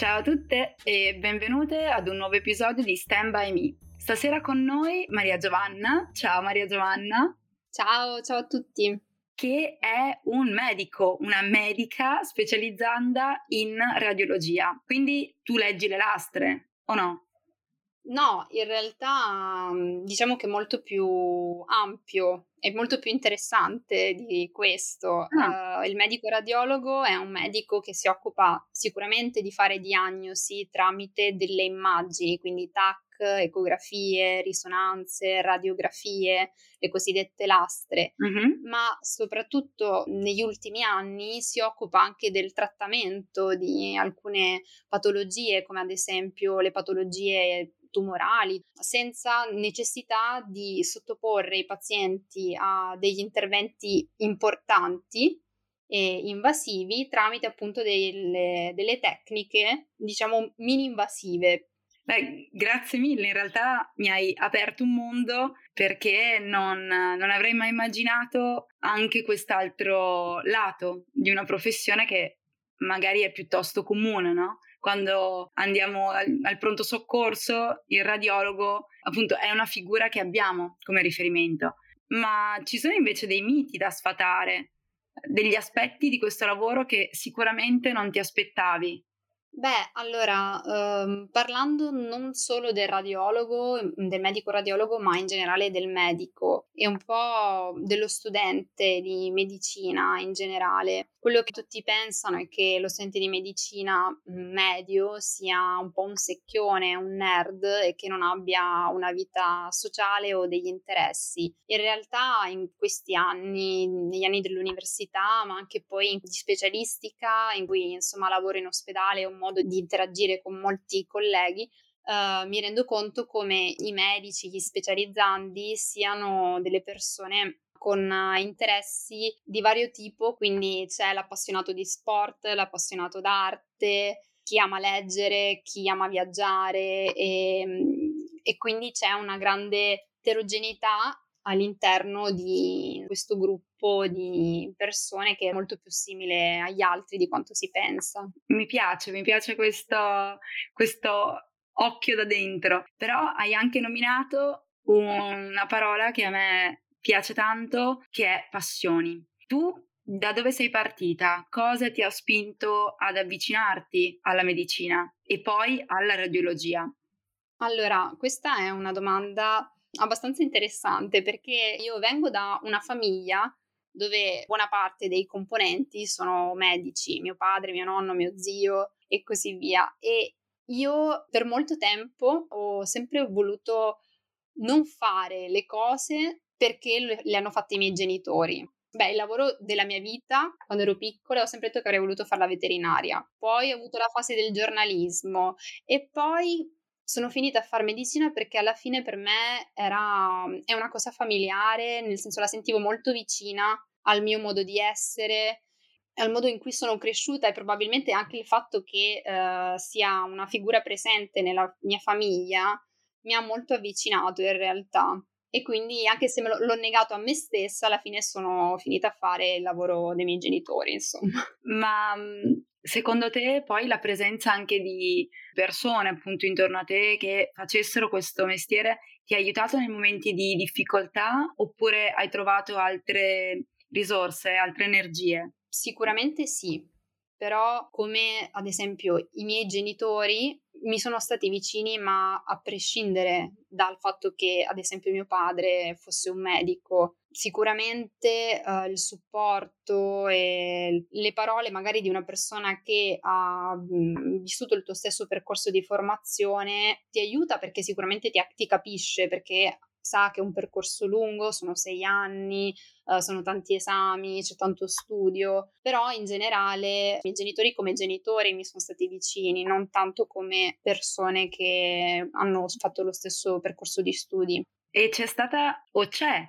Ciao a tutte e benvenute ad un nuovo episodio di Stand By Me. Stasera con noi Maria Giovanna. Ciao Maria Giovanna. Ciao, ciao a tutti. Che è un medico, una medica specializzata in radiologia. Quindi tu leggi le lastre o no? No, in realtà mm, diciamo che è molto più ampio e molto più interessante di questo. Ah. Uh, il medico radiologo è un medico che si occupa sicuramente di fare diagnosi tramite delle immagini, quindi TAC, ecografie, risonanze, radiografie, le cosiddette lastre, Mhm. ma soprattutto negli ultimi anni si occupa anche del trattamento di alcune patologie, come ad esempio le patologie tumorali, senza necessità di sottoporre i pazienti a degli interventi importanti e invasivi tramite appunto delle, delle tecniche, diciamo, mini invasive. Beh, grazie mille, in realtà mi hai aperto un mondo perché non, non avrei mai immaginato anche quest'altro lato di una professione che magari è piuttosto comune, no? Quando andiamo al, al pronto soccorso, il radiologo appunto è una figura che abbiamo come riferimento, ma ci sono invece dei miti da sfatare, degli aspetti di questo lavoro che sicuramente non ti aspettavi. Beh, allora, ehm, parlando non solo del radiologo, mm, del medico radiologo, ma in generale del medico e un po' dello studente di medicina in generale, quello che tutti pensano è che lo studente di medicina mm, medio sia un po' un secchione, un nerd e che non abbia una vita sociale o degli interessi. In realtà in questi anni, negli anni dell'università, ma anche poi di specialistica, in cui insomma lavoro in ospedale o modo di interagire con molti colleghi, uh, mi rendo conto come i medici, gli specializzandi siano delle persone con interessi di vario tipo, quindi c'è l'appassionato di sport, l'appassionato d'arte, chi ama leggere, chi ama viaggiare e, e quindi c'è una grande eterogeneità all'interno di questo gruppo di persone che è molto più simile agli altri di quanto si pensa. Mi piace, mi piace questo, questo occhio da dentro, però hai anche nominato una parola che a me piace tanto, che è passioni. Tu da dove sei partita? Cosa ti ha spinto ad avvicinarti alla medicina e poi alla radiologia? Allora, questa è una domanda abbastanza interessante perché io vengo da una famiglia dove buona parte dei componenti sono medici, mio padre, mio nonno, mio zio e così via. E io per molto tempo ho sempre voluto non fare le cose perché le hanno fatte i miei genitori. Beh, il lavoro della mia vita, quando ero piccola, ho sempre detto che avrei voluto fare la veterinaria. Poi ho avuto la fase del giornalismo e poi sono finita a fare medicina perché alla fine per me era è una cosa familiare, nel senso la sentivo molto vicina al mio modo di essere, al modo in cui sono cresciuta e probabilmente anche il fatto che uh, sia una figura presente nella mia famiglia mi ha molto avvicinato in realtà. E quindi anche se lo, l'ho negato a me stessa, alla fine sono finita a fare il lavoro dei miei genitori, insomma. Ma Secondo te poi la presenza anche di persone appunto intorno a te che facessero questo mestiere ti ha aiutato nei momenti di difficoltà oppure hai trovato altre risorse, altre energie? Sicuramente sì, però come ad esempio i miei genitori mi sono stati vicini, ma a prescindere dal fatto che ad esempio mio padre fosse un medico sicuramente uh, il supporto e le parole magari di una persona che ha mh, vissuto il tuo stesso percorso di formazione ti aiuta perché sicuramente ti, ti capisce perché sa che è un percorso lungo, sono sei anni, uh, sono tanti esami, c'è tanto studio, però in generale i miei genitori come genitori mi sono stati vicini, non tanto come persone che hanno fatto lo stesso percorso di studi. E c'è stata o c'è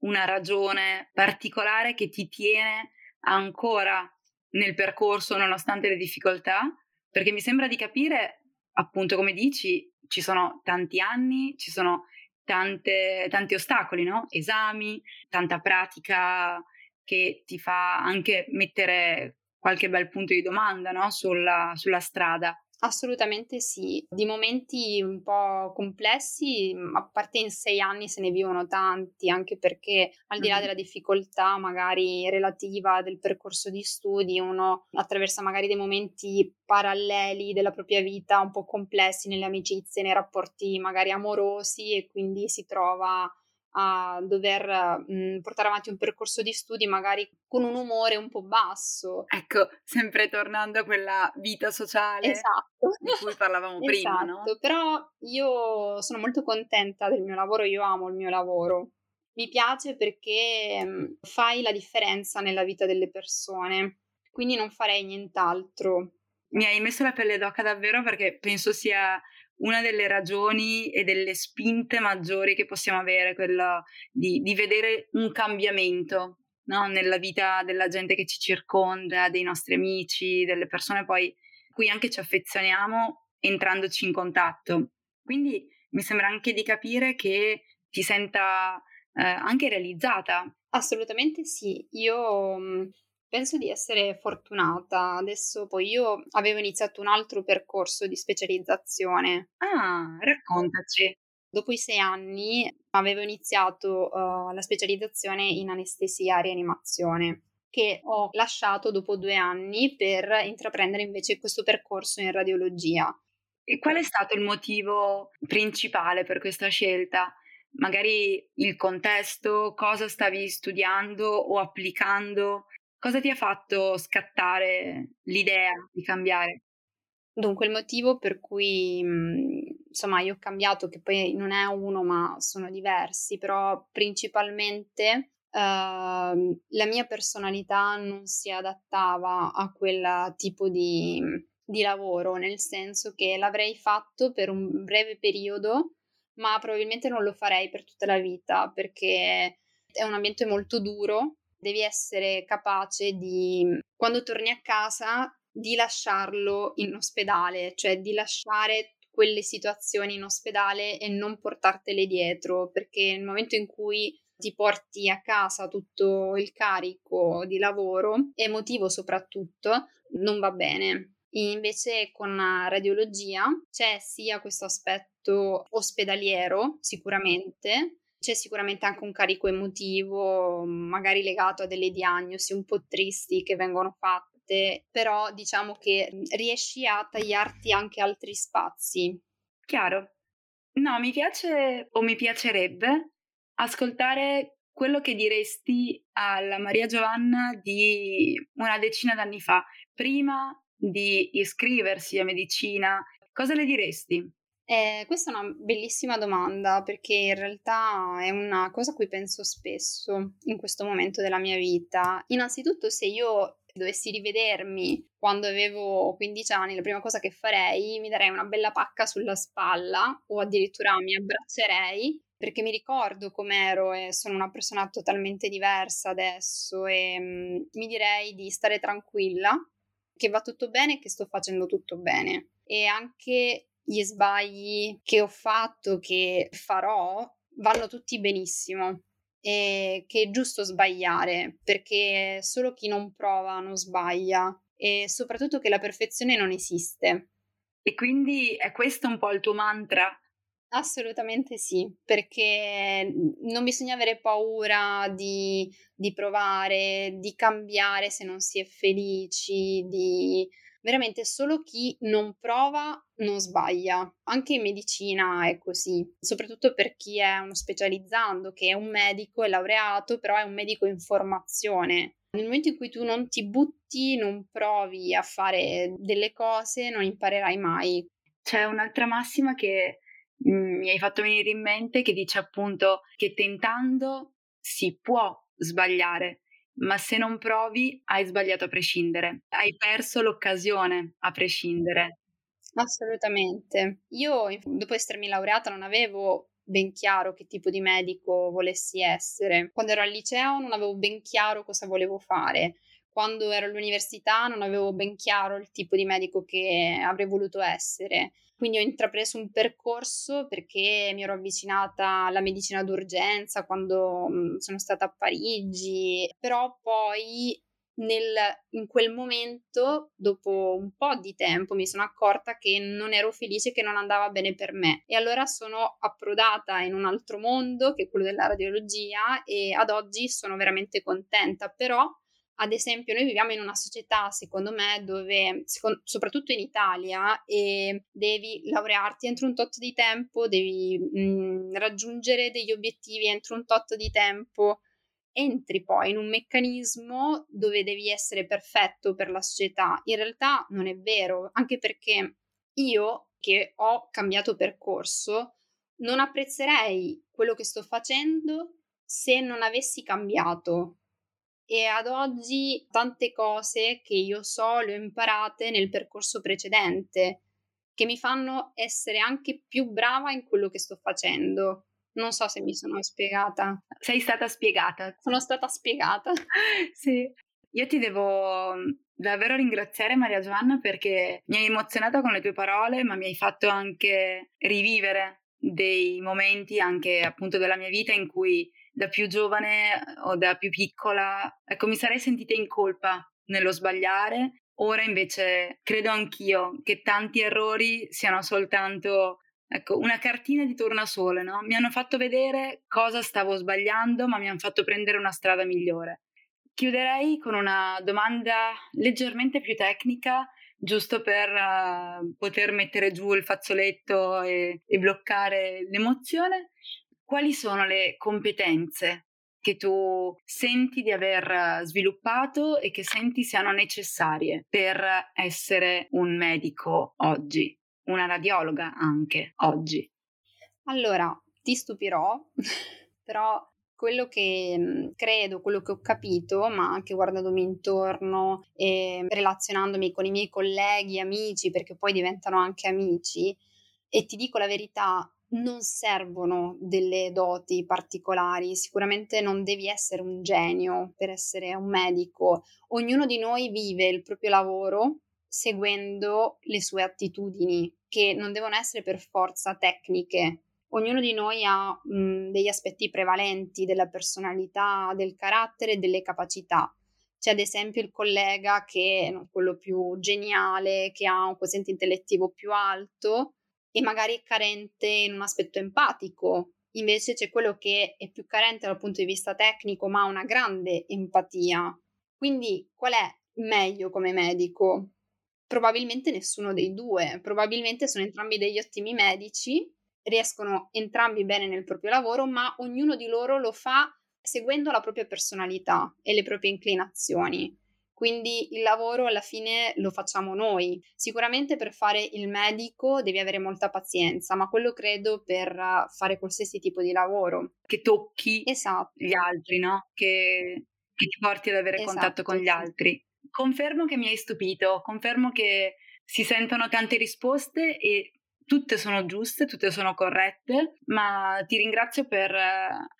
una ragione particolare che ti tiene ancora nel percorso nonostante le difficoltà? Perché mi sembra di capire, appunto, come dici, ci sono tanti anni, ci sono tante, tanti ostacoli, no? Esami, tanta pratica che ti fa anche mettere qualche bel punto di domanda no? sulla, sulla strada. Assolutamente sì, di momenti un po' complessi, a parte in sei anni se ne vivono tanti, anche perché al di là della difficoltà magari relativa del percorso di studi, uno attraversa magari dei momenti paralleli della propria vita un po' complessi nelle amicizie, nei rapporti magari amorosi e quindi si trova a dover mh, portare avanti un percorso di studi magari con un umore un po' basso. Ecco, sempre tornando a quella vita sociale esatto. di cui parlavamo prima, esatto. no? Però io sono molto contenta del mio lavoro, io amo il mio lavoro. Mi piace perché mh, fai la differenza nella vita delle persone, quindi non farei nient'altro. Mi hai messo la pelle d'oca davvero perché penso sia una delle ragioni e delle spinte maggiori che possiamo avere, quella di, di vedere un cambiamento no? nella vita della gente che ci circonda, dei nostri amici, delle persone poi cui anche ci affezioniamo entrandoci in contatto. Quindi mi sembra anche di capire che ti senta eh, anche realizzata. Assolutamente sì, io mm, Penso di essere fortunata. Adesso poi io avevo iniziato un altro percorso di specializzazione. Ah, raccontaci. Dopo i sei anni avevo iniziato uh, la specializzazione in anestesia e rianimazione che ho lasciato dopo due anni per intraprendere invece questo percorso in radiologia. E qual è stato il motivo principale per questa scelta? Magari il contesto, cosa stavi studiando o applicando Cosa ti ha fatto scattare l'idea di cambiare? Dunque, il motivo per cui mhmm, insomma io ho cambiato, che poi non è uno, ma sono diversi, però principalmente uh, la mia personalità non si adattava a quel tipo di, di lavoro, nel senso che l'avrei fatto per un breve periodo, ma probabilmente non lo farei per tutta la vita perché è un ambiente molto duro devi essere capace di, quando torni a casa, di lasciarlo in ospedale, cioè di lasciare quelle situazioni in ospedale e non portartele dietro, perché nel momento in cui ti porti a casa tutto il carico di lavoro, emotivo soprattutto, non va bene. Invece con la radiologia c'è sia questo aspetto ospedaliero sicuramente, c'è sicuramente anche un carico emotivo, magari legato a delle diagnosi un po' tristi che vengono fatte, però diciamo che riesci a tagliarti anche altri spazi. Chiaro. No, mi piace o mi piacerebbe ascoltare quello che diresti alla Maria Giovanna di una decina d'anni fa, prima di iscriversi a medicina. Cosa le diresti? Eh, questa è una bellissima domanda perché in realtà è una cosa a cui penso spesso in questo momento della mia vita. Innanzitutto, se io dovessi rivedermi quando avevo 15 anni, la prima cosa che farei mi darei una bella pacca sulla spalla o addirittura mi abbraccerei perché mi ricordo com'ero e sono una persona totalmente diversa adesso e mm, mi direi di stare tranquilla, che va tutto bene e che sto facendo tutto bene. E anche gli sbagli che ho fatto, che farò, vanno tutti benissimo e che è giusto sbagliare perché solo chi non prova non sbaglia e soprattutto che la perfezione non esiste. E quindi è questo un po' il tuo mantra? Assolutamente sì, perché non bisogna avere paura di, di provare, di cambiare se non si è felici, di veramente solo chi non prova non sbaglia. Anche in medicina è così, soprattutto per chi è uno specializzando, che è un medico, è laureato, però è un medico in formazione. Nel momento in cui tu non ti butti, non provi a fare delle cose, non imparerai mai. C'è un'altra massima che mm, mi hai fatto venire in mente che dice appunto che tentando si può sbagliare, ma se non provi hai sbagliato a prescindere, hai perso l'occasione a prescindere. Assolutamente. Io dopo essermi laureata non avevo ben chiaro che tipo di medico volessi essere. Quando ero al liceo non avevo ben chiaro cosa volevo fare. Quando ero all'università non avevo ben chiaro il tipo di medico che avrei voluto essere. Quindi ho intrapreso un percorso perché mi ero avvicinata alla medicina d'urgenza quando mh, sono stata a Parigi, però poi nel, in quel momento, dopo un po' di tempo, mi sono accorta che non ero felice, che non andava bene per me. E allora sono approdata in un altro mondo, che è quello della radiologia, e ad oggi sono veramente contenta. Però ad esempio, noi viviamo in una società, secondo me, dove, soprattutto in Italia, e devi laurearti entro un tot di tempo, devi mh, mm, raggiungere degli obiettivi entro un tot di tempo, entri poi in un meccanismo dove devi essere perfetto per la società. In realtà non è vero, anche perché io che ho cambiato percorso, non apprezzerei quello che sto facendo se non avessi cambiato e ad oggi tante cose che io so le ho imparate nel percorso precedente che mi fanno essere anche più brava in quello che sto facendo. Non so se mi sono spiegata. Sei stata spiegata. Sono stata spiegata. sì. Io ti devo mm, davvero ringraziare Maria Giovanna perché mi hai emozionata con le tue parole, ma mi hai fatto anche rivivere dei momenti anche appunto della mia vita in cui da più giovane o da più piccola, ecco, mi sarei sentita in colpa nello sbagliare. Ora invece credo anch'io che tanti errori siano soltanto ecco, una cartina di tornasole, no? Mi hanno fatto vedere cosa stavo sbagliando, ma mi hanno fatto prendere una strada migliore. Chiuderei con una domanda leggermente più tecnica, giusto per uh, poter mettere giù il fazzoletto e, e bloccare l'emozione quali sono le competenze che tu senti di aver sviluppato e che senti siano necessarie per essere un medico oggi, una radiologa anche oggi? Allora, ti stupirò, però quello che mhmm, credo, quello che ho capito, ma anche guardandomi intorno e relazionandomi con i miei colleghi, amici, perché poi diventano anche amici, e ti dico la verità, non servono delle doti particolari, sicuramente non devi essere un genio per essere un medico, ognuno di noi vive il proprio lavoro seguendo le sue attitudini, che non devono essere per forza tecniche. Ognuno di noi ha mh, degli aspetti prevalenti della personalità, del carattere e delle capacità. C'è ad esempio il collega che è quello più geniale, che ha un quoziente intellettivo più alto, e magari è carente in un aspetto empatico. Invece c'è quello che è più carente dal punto di vista tecnico, ma ha una grande empatia. Quindi qual è meglio come medico? Probabilmente nessuno dei due, probabilmente sono entrambi degli ottimi medici, riescono entrambi bene nel proprio lavoro, ma ognuno di loro lo fa seguendo la propria personalità e le proprie inclinazioni. Quindi il lavoro alla fine lo facciamo noi. Sicuramente per fare il medico devi avere molta pazienza, ma quello credo per fare qualsiasi tipo di lavoro. Che tocchi esatto. gli altri, no? Che, che ti porti ad avere esatto, contatto con gli altri. Confermo che mi hai stupito, confermo che si sentono tante risposte e tutte sono giuste, tutte sono corrette, ma ti ringrazio per,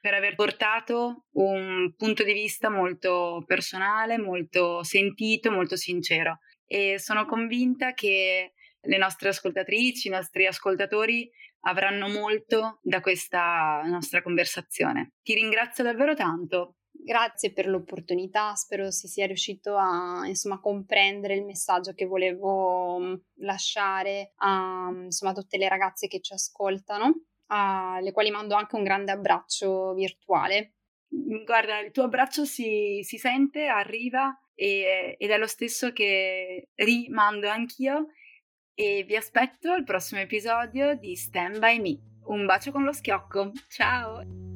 per, aver portato un punto di vista molto personale, molto sentito, molto sincero. E sono convinta che le nostre ascoltatrici, i nostri ascoltatori avranno molto da questa nostra conversazione. Ti ringrazio davvero tanto. Grazie per l'opportunità, spero si sia riuscito a insomma, comprendere il messaggio che volevo mm, lasciare a insomma, tutte le ragazze che ci ascoltano, alle quali mando anche un grande abbraccio virtuale. Mm, guarda, il tuo abbraccio si, si sente, arriva e, ed è lo stesso che rimando anch'io e vi aspetto al prossimo episodio di Stand By Me. Un bacio con lo schiocco, ciao!